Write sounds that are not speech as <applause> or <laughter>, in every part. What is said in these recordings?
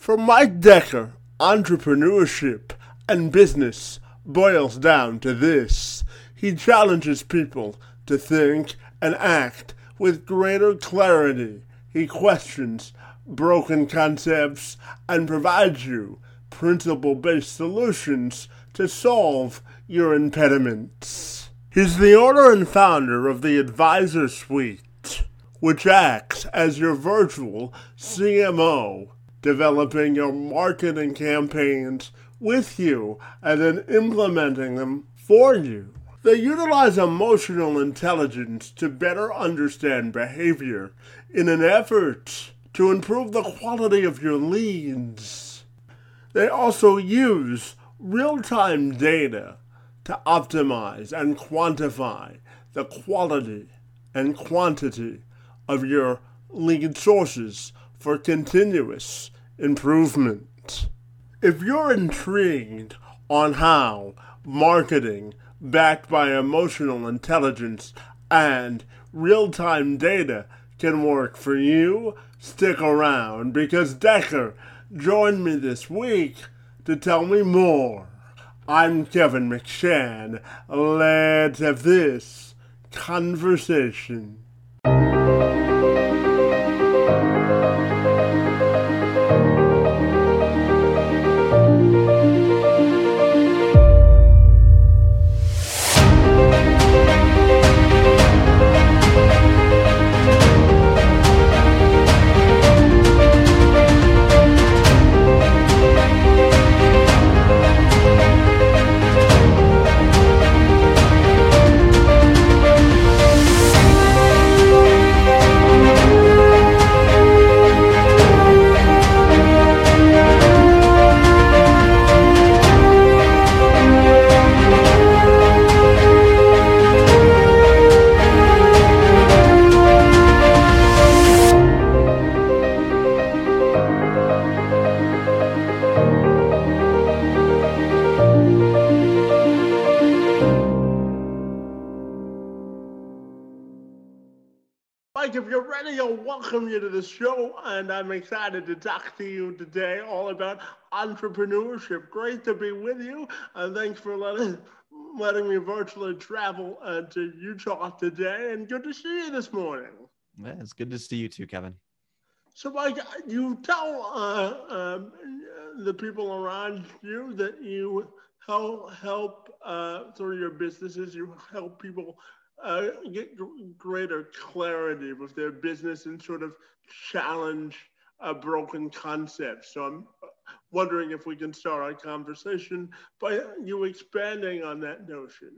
For Mike Decker, entrepreneurship and business boils down to this. He challenges people to think and act with greater clarity. He questions broken concepts and provides you principle based solutions to solve your impediments. He's the owner and founder of the Advisor Suite, which acts as your virtual CMO developing your marketing campaigns with you and then implementing them for you. They utilize emotional intelligence to better understand behavior in an effort to improve the quality of your leads. They also use real time data to optimize and quantify the quality and quantity of your lead sources for continuous improvement. If you're intrigued on how marketing backed by emotional intelligence and real time data can work for you, stick around because Decker joined me this week to tell me more. I'm Kevin McShann. Let's have this conversation. Welcome you to the show, and I'm excited to talk to you today all about entrepreneurship. Great to be with you, and thanks for letting letting me virtually travel uh, to Utah today, and good to see you this morning. Yeah, it's good to see you too, Kevin. So, Mike, you tell uh, um, the people around you that you help help uh, through your businesses. You help people uh, get greater clarity with their business and sort of challenge a broken concept. So I'm wondering if we can start our conversation by you expanding on that notion.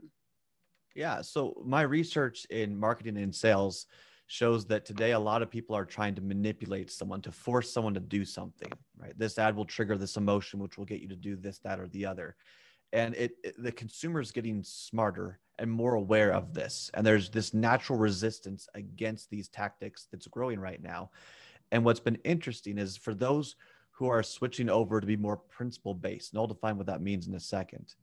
Yeah. So my research in marketing and sales shows that today a lot of people are trying to manipulate someone to force someone to do something right this ad will trigger this emotion which will get you to do this that or the other and it, it the consumer is getting smarter and more aware of this. And there's this natural resistance against these tactics that's growing right now. And what's been interesting is for those who are switching over to be more principle based and i'll define what that means in a second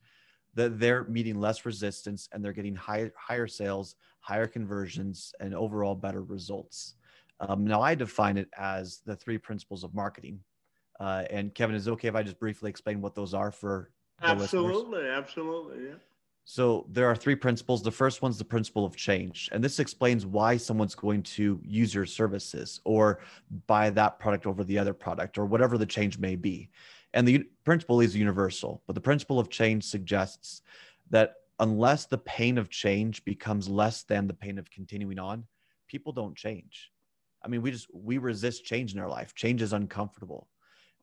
that they're meeting less resistance and they're getting higher higher sales higher conversions and overall better results. Um, now i define it as the three principles of marketing. Uh, and kevin is it okay if i just briefly explain what those are for absolutely absolutely yeah so there are three principles. The first one's the principle of change. And this explains why someone's going to use your services or buy that product over the other product or whatever the change may be. And the principle is universal, but the principle of change suggests that unless the pain of change becomes less than the pain of continuing on, people don't change. I mean, we just we resist change in our life. Change is uncomfortable.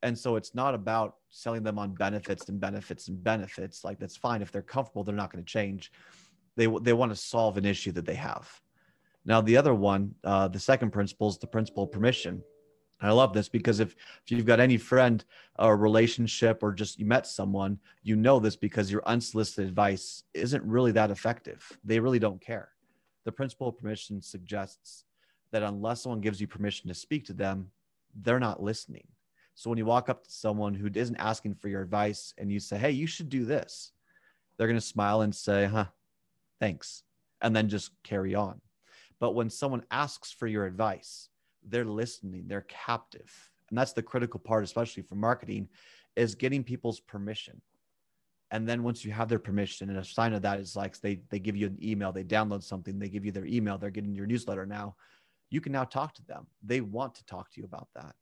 And so it's not about selling them on benefits and benefits and benefits. Like that's fine if they're comfortable, they're not going to change. They they want to solve an issue that they have. Now the other one, uh, the second principle is the principle of permission. I love this because if, if you've got any friend or relationship or just you met someone, you know this because your unsolicited advice isn't really that effective. They really don't care. The principle of permission suggests that unless someone gives you permission to speak to them, they're not listening. So when you walk up to someone who isn't asking for your advice and you say, Hey, you should do this, they're going to smile and say, Huh, thanks. And then just carry on. But when someone asks for your advice, they're listening, they're captive, and that's the critical part especially for marketing is getting people's permission and then once you have their permission and a sign of that is like they they give you an email they download something they give you their email they're getting your newsletter now you can now talk to them they want to talk to you about that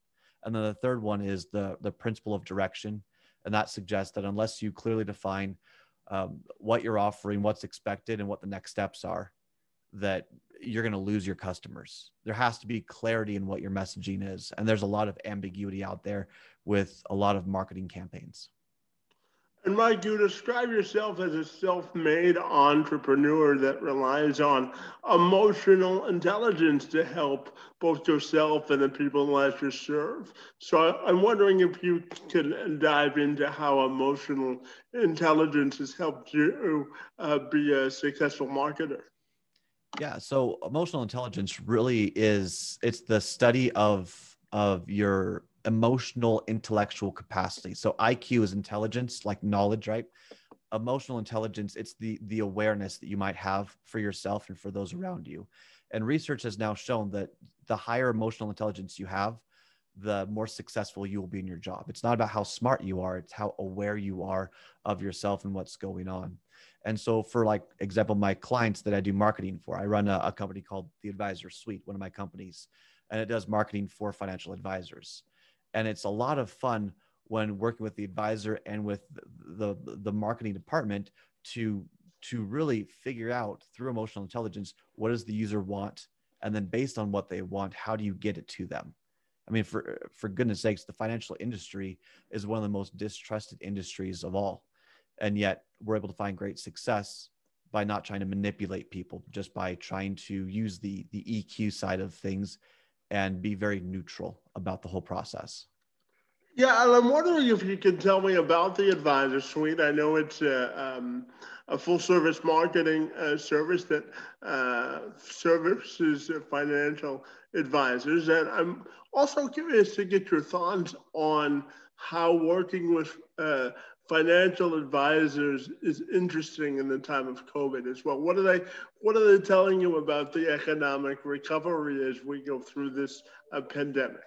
and then the third one is the the principle of direction. And that suggests that unless you clearly define um, what you're offering what's expected and what the next steps are that you're going to lose your customers. There has to be clarity in what your messaging is. And there's a lot of ambiguity out there with a lot of marketing campaigns and Mike, you describe yourself as a self made entrepreneur that relies on emotional intelligence to help both yourself and the people that you serve. So I'm wondering if you can dive into how emotional intelligence has helped you uh, be a successful marketer. Yeah, so emotional intelligence really is it's the study of of your emotional intellectual capacity. So iq is intelligence like knowledge right? Emotional intelligence it's the the awareness that you might have for yourself and for those around you. And research has now shown that the higher emotional intelligence you have the more successful you will be in your job. It's not about how smart you are it's how aware you are of yourself and what's going on. And so for like example my clients that i do marketing for i run a, a company called the advisor suite one of my companies and it does marketing for financial advisors and it's a lot of fun when working with the advisor and with the, the, marketing department to to really figure out through emotional intelligence what does the user want? And then based on what they want how do you get it to them? I mean for for goodness sakes the financial industry is one of the most distrusted industries of all. And yet we're able to find great success by not trying to manipulate people just by trying to use the the eq side of things and be very neutral about the whole process. Yeah, and I'm wondering if you can tell me about the Advisor Suite. I know it's a, um, a full service marketing uh, service that uh, services financial advisors. And I'm also curious to get your thoughts on how working with uh, financial advisors is interesting in the time of COVID as well. What are they What are they telling you about the economic recovery as we go through this uh, pandemic?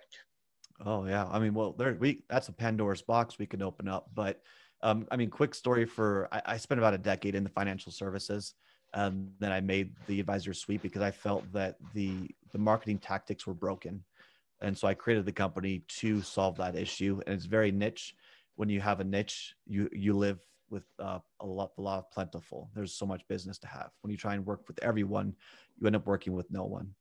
Oh yeah, I mean, well, there we that's a Pandora's box we can open up. But um, I mean, quick story for I, I spent about a decade in the financial services. Um, then I made the advisor suite because I felt that the the marketing tactics were broken, and so I created the company to solve that issue. And it's very niche when you have a niche, you you live with uh, a lot a lot of plentiful. There's so much business to have. When you try and work with everyone, you end up working with no one.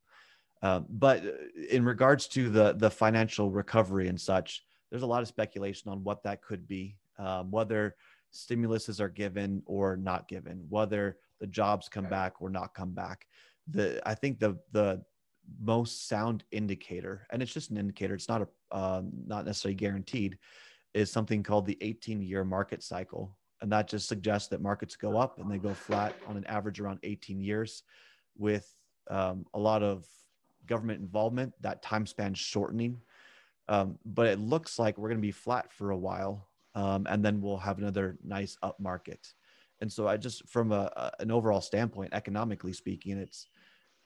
Uh, but in regards to the the financial recovery and such, there's a lot of speculation on what that could be, um, whether stimuluses are given or not given, whether the jobs come back or not come back. The I think the the most sound indicator, and it's just an indicator. It's not a uh, not necessarily guaranteed, is something called the 18 year market cycle. And that just suggests that markets go up and they go flat on an average around 18 years with um, a lot of government involvement, that time span shortening. Um, but it looks like we're going to be flat for a while um, and then we'll have another nice up market. And so I just, from a, a an overall standpoint, economically speaking, it's,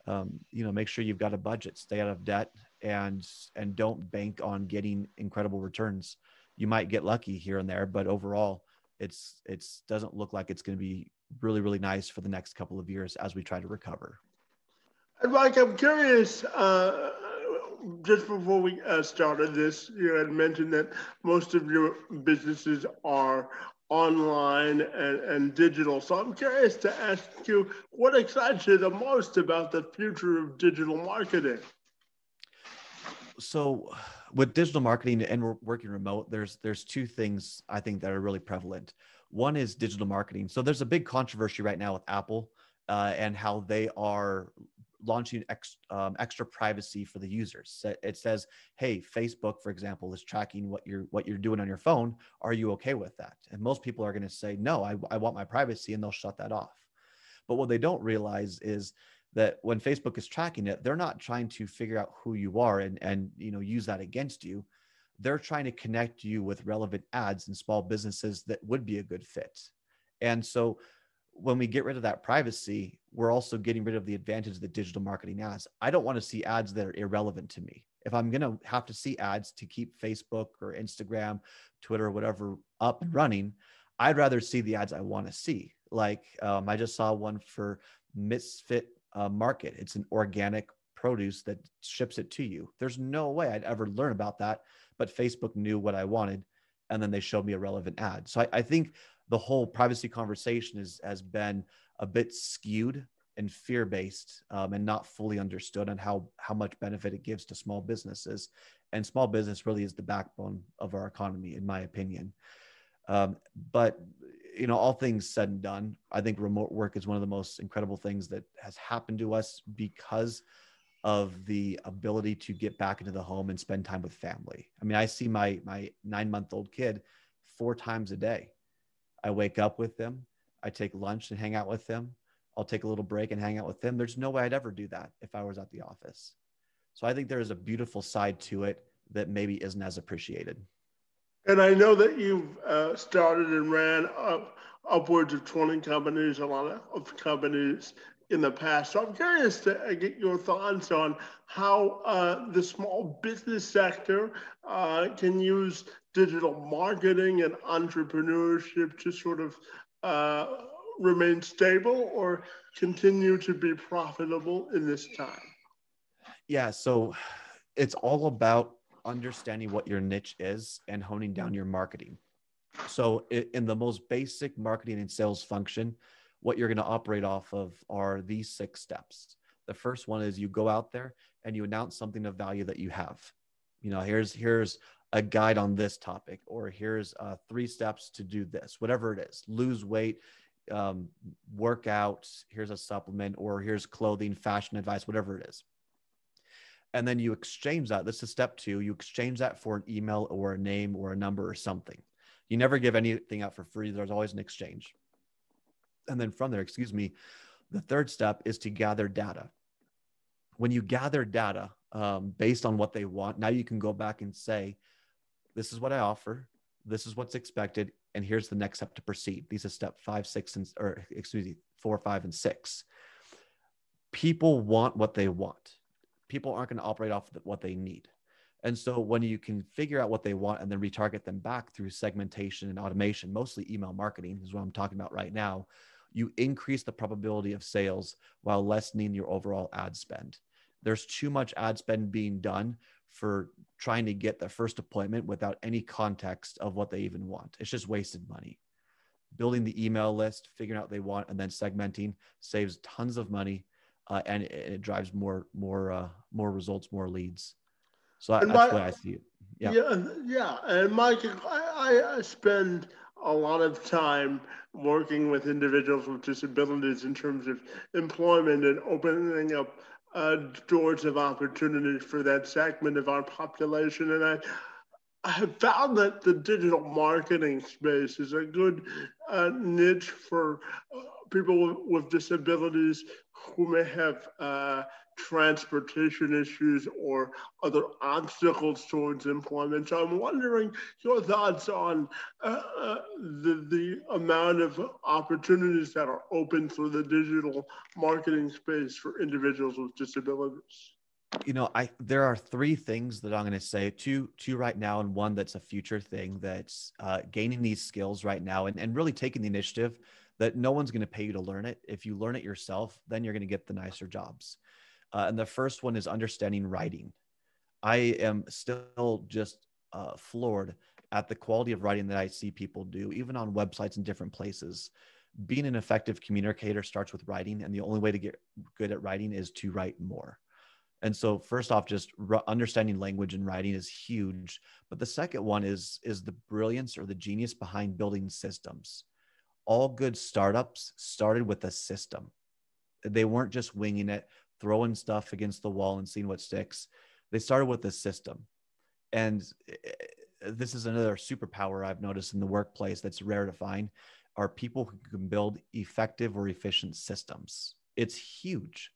um, you know, make sure you've got a budget, stay out of debt and, and don't bank on getting incredible returns you might get lucky here and there, but overall, it's it's doesn't look like it's going to be really really nice for the next couple of years as we try to recover. And Mike, I'm curious. Uh, just before we uh, started this, you had mentioned that most of your businesses are online and, and digital. So I'm curious to ask you what excites you the most about the future of digital marketing? So with digital marketing and working remote, there's there's two things I think that are really prevalent. One is digital marketing. So there's a big controversy right now with Apple uh, and how they are launching ex, um, extra privacy for the users. It says, "Hey, Facebook, for example, is tracking what you're what you're doing on your phone. Are you okay with that?" And most people are going to say, "No, I, I want my privacy," and they'll shut that off. But what they don't realize is that when Facebook is tracking it, they're not trying to figure out who you are and and you know use that against you. They're trying to connect you with relevant ads and small businesses that would be a good fit. And so when we get rid of that privacy, we're also getting rid of the advantage that digital marketing has. I don't want to see ads that are irrelevant to me. If I'm going to have to see ads to keep Facebook or Instagram, Twitter, whatever up and running, I'd rather see the ads I want to see. Like um, I just saw one for Misfit uh, Market. It's an organic produce that ships it to you. There's no way I'd ever learn about that, but Facebook knew what I wanted, and then they showed me a relevant ad. So I, I think the whole privacy conversation is, has been a bit skewed and fear based um, and not fully understood on how how much benefit it gives to small businesses and small business really is the backbone of our economy in my opinion um, but you know all things said and done i think remote work is one of the most incredible things that has happened to us because of the ability to get back into the home and spend time with family i mean i see my my nine month old kid four times a day I wake up with them. I take lunch and hang out with them. I'll take a little break and hang out with them. There's no way I'd ever do that if I was at the office. So I think there is a beautiful side to it that maybe isn't as appreciated. And I know that you've uh, started and ran up upwards of 20 companies, a lot of companies in the past. So I'm curious to uh, get your thoughts on how uh, the small business sector uh, can use digital marketing and entrepreneurship to sort of uh, remain stable or continue to be profitable in this time? Yeah, so it's all about understanding what your niche is and honing down your marketing. So, in the most basic marketing and sales function, what you're going to operate off of are these six steps. The first one is you go out there and you announce something of value that you have. You know, here's here's a guide on this topic, or here's uh, three steps to do this, whatever it is, lose weight, um, work out, here's a supplement, or here's clothing, fashion advice, whatever it is. And then you exchange that. This is step two. You exchange that for an email or a name or a number or something. You never give anything out for free. There's always an exchange. And then from there, excuse me, the third step is to gather data. When you gather data um, based on what they want, now you can go back and say, this is what I offer. This is what's expected. And here's the next step to proceed. These are step five, six, and or excuse me, four, five, and six. People want what they want. People aren't going to operate off what they need. And so when you can figure out what they want and then retarget them back through segmentation and automation, mostly email marketing is what I'm talking about right now, you increase the probability of sales while lessening your overall ad spend. There's too much ad spend being done for trying to get the first appointment without any context of what they even want. It's just wasted money. Building the email list, figuring out what they want, and then segmenting saves tons of money, uh, and it, it, drives more more uh, more results, more leads. So that's my, way I see it. Yeah, yeah, yeah. And Mike, I, I spend a lot of time working with individuals with disabilities in terms of employment and opening up uh, doors of opportunity for that segment of our population. And I, I have found that the digital marketing space is a good uh, niche for uh, people with disabilities who may have uh, transportation issues or other obstacles towards employment. So I'm wondering your thoughts on uh, uh, the, the amount of opportunities that are open for the digital marketing space for individuals with disabilities. You know, I there are three things that I'm going to say. Two, two right now, and one that's a future thing that's uh, gaining these skills right now, and, and really taking the initiative that no one's going to pay you to learn it. If you learn it yourself, then you're going to get the nicer jobs. Uh, and the first one is understanding writing. I am still just uh, floored at the quality of writing that I see people do, even on websites in different places. Being an effective communicator starts with writing, and the only way to get good at writing is to write more. And so, first off, just understanding language and writing is huge. But the second one is is the brilliance or the genius behind building systems. All good startups started with a system. They weren't just winging it throwing stuff against the wall and seeing what sticks. They started with a system. And eh, this is another superpower I've noticed in the workplace that's rare to find are people who can build effective or efficient systems. It's huge.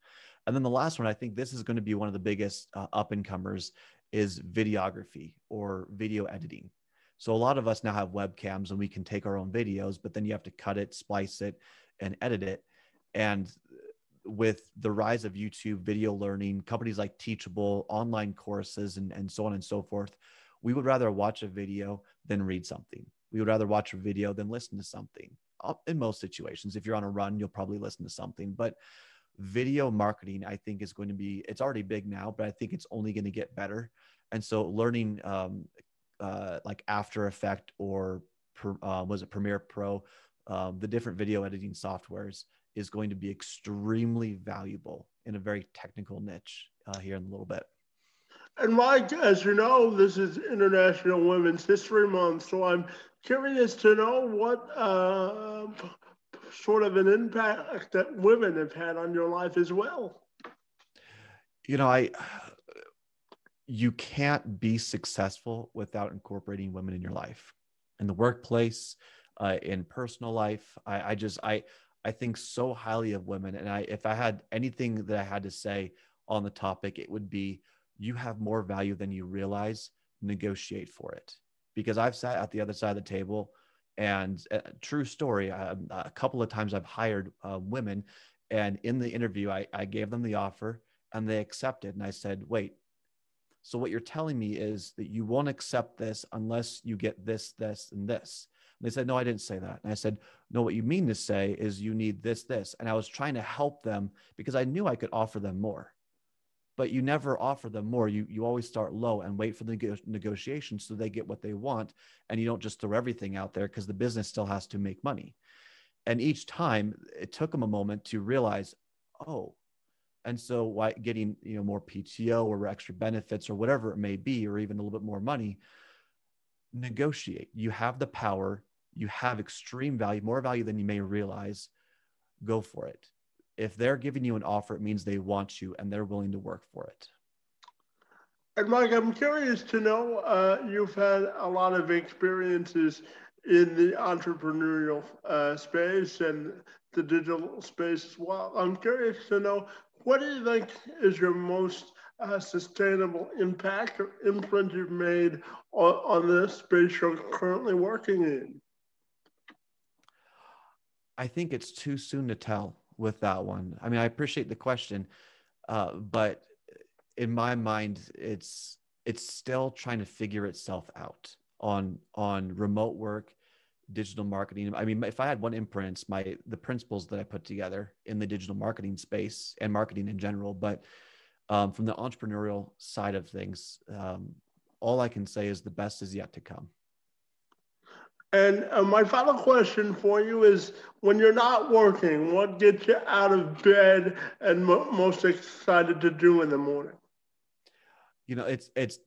And then the last one, I think this is going to be one of the biggest uh, up and comers is videography or video editing. So a lot of us now have webcams and we can take our own videos, but then you have to cut it, splice it, and edit it. And with the rise of YouTube video learning, companies like Teachable, online courses, and, and so on and so forth, we would rather watch a video than read something. We would rather watch a video than listen to something. Uh, in most situations, if you're on a run, you'll probably listen to something. But video marketing, I think, is going to be, it's already big now, but I think it's only going to get better. And so learning um, uh, like After Effect or uh, was it Premiere Pro, um, the different video editing softwares is going to be extremely valuable in a very technical niche uh, here in a little bit. And Mike, as you know, this is International Women's History Month, so I'm curious to know what uh, sort of an impact that women have had on your life as well. You know, I you can't be successful without incorporating women in your life, in the workplace, uh, in personal life. I, I just I I think so highly of women, and I if I had anything that I had to say on the topic, it would be you have more value than you realize. Negotiate for it, because I've sat at the other side of the table, and uh, true story. I, a couple of times I've hired uh, women, and in the interview, I, I gave them the offer, and they accepted, and I said, "Wait, so what you're telling me is that you won't accept this unless you get this, this, and this. And they said, No, I didn't say that. And I said, No, what you mean to say is you need this, this. And I was trying to help them because I knew I could offer them more. But you never offer them more. You, you always start low and wait for the negotiation so they get what they want. And you don't just throw everything out there because the business still has to make money. And each time it took them a moment to realize, oh, and so why getting you know more PTO or extra benefits or whatever it may be, or even a little bit more money, negotiate. You have the power, you have extreme value, more value than you may realize. Go for it. If they're giving you an offer, it means they want you and they're willing to work for it. And Mike, I'm curious to know uh, you've had a lot of experiences in the entrepreneurial uh, space and the digital space as well. I'm curious to know what do you think is your most uh, sustainable impact or imprint you've made on, on the space you're currently working in? I think it's too soon to tell with that one. I mean, I appreciate the question, uh, but in my mind, it's it's still trying to figure itself out on on remote work, digital marketing. I mean, if I had one imprint, my the principles that I put together in the digital marketing space and marketing in general, but um, from the entrepreneurial side of things, um, all I can say is the best is yet to come. And uh, my final question for you is when you're not working, what gets you out of bed and mo- most excited to do in the morning? You know, it's it's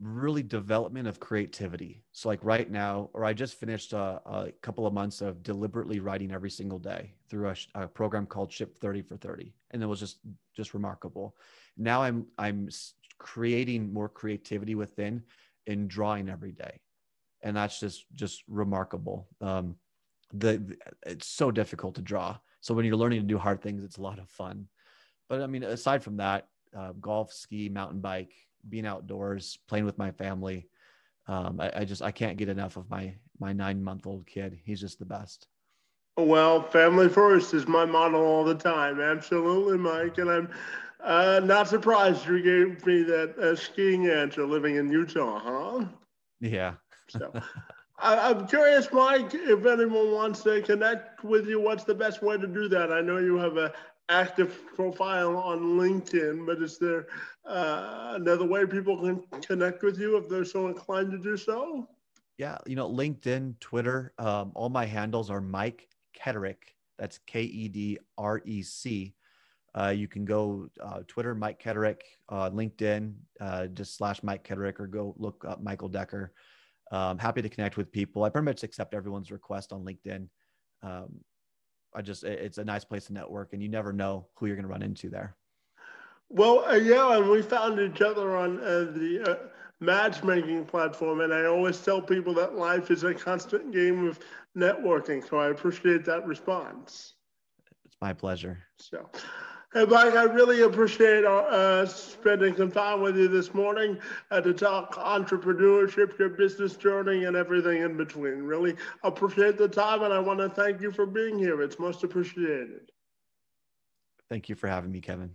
really development of creativity. So like right now, or I just finished a, a couple of months of deliberately writing every single day through a, a, program called Ship 30 for 30. And it was just, just remarkable. Now I'm, I'm creating more creativity within in drawing every day. And that's just, just remarkable. Um, the, it's so difficult to draw. So when you're learning to do hard things, it's a lot of fun. But I mean, aside from that, uh, golf, ski, mountain bike, being outdoors, playing with my family. Um, I, I just I can't get enough of my my nine month old kid. He's just the best. Well, family first is my motto all the time. Absolutely, Mike. And I'm uh, not surprised you gave me that uh, skiing answer living in Utah, huh? Yeah. so <laughs> I, am curious, Mike, if anyone wants to connect with you, what's the best way to do that? I know you have a active profile on LinkedIn, but is there uh, another way people can connect with you if they're so inclined to do so? Yeah, you know, LinkedIn, Twitter, um, all my handles are Mike Kedrec. That's K E D R E C. Uh, you can go uh, Twitter, Mike Kedrec, uh, LinkedIn, uh, just slash Mike Kedrec, or go look up Michael Decker. Um, happy to connect with people. I pretty much accept everyone's request on LinkedIn. Um, I just it's a nice place to network, and you never know who you're going to run into there. Well, uh, yeah, and we found each other on uh, the uh, matchmaking platform, and I always tell people that life is a constant game of networking. So I appreciate that response. It's my pleasure. So, Hey, Mike, I really appreciate uh, spending some time with you this morning uh, to talk entrepreneurship, your business journey, and everything in between. Really appreciate the time, and I want to thank you for being here. It's most appreciated. Thank you for having me, Kevin.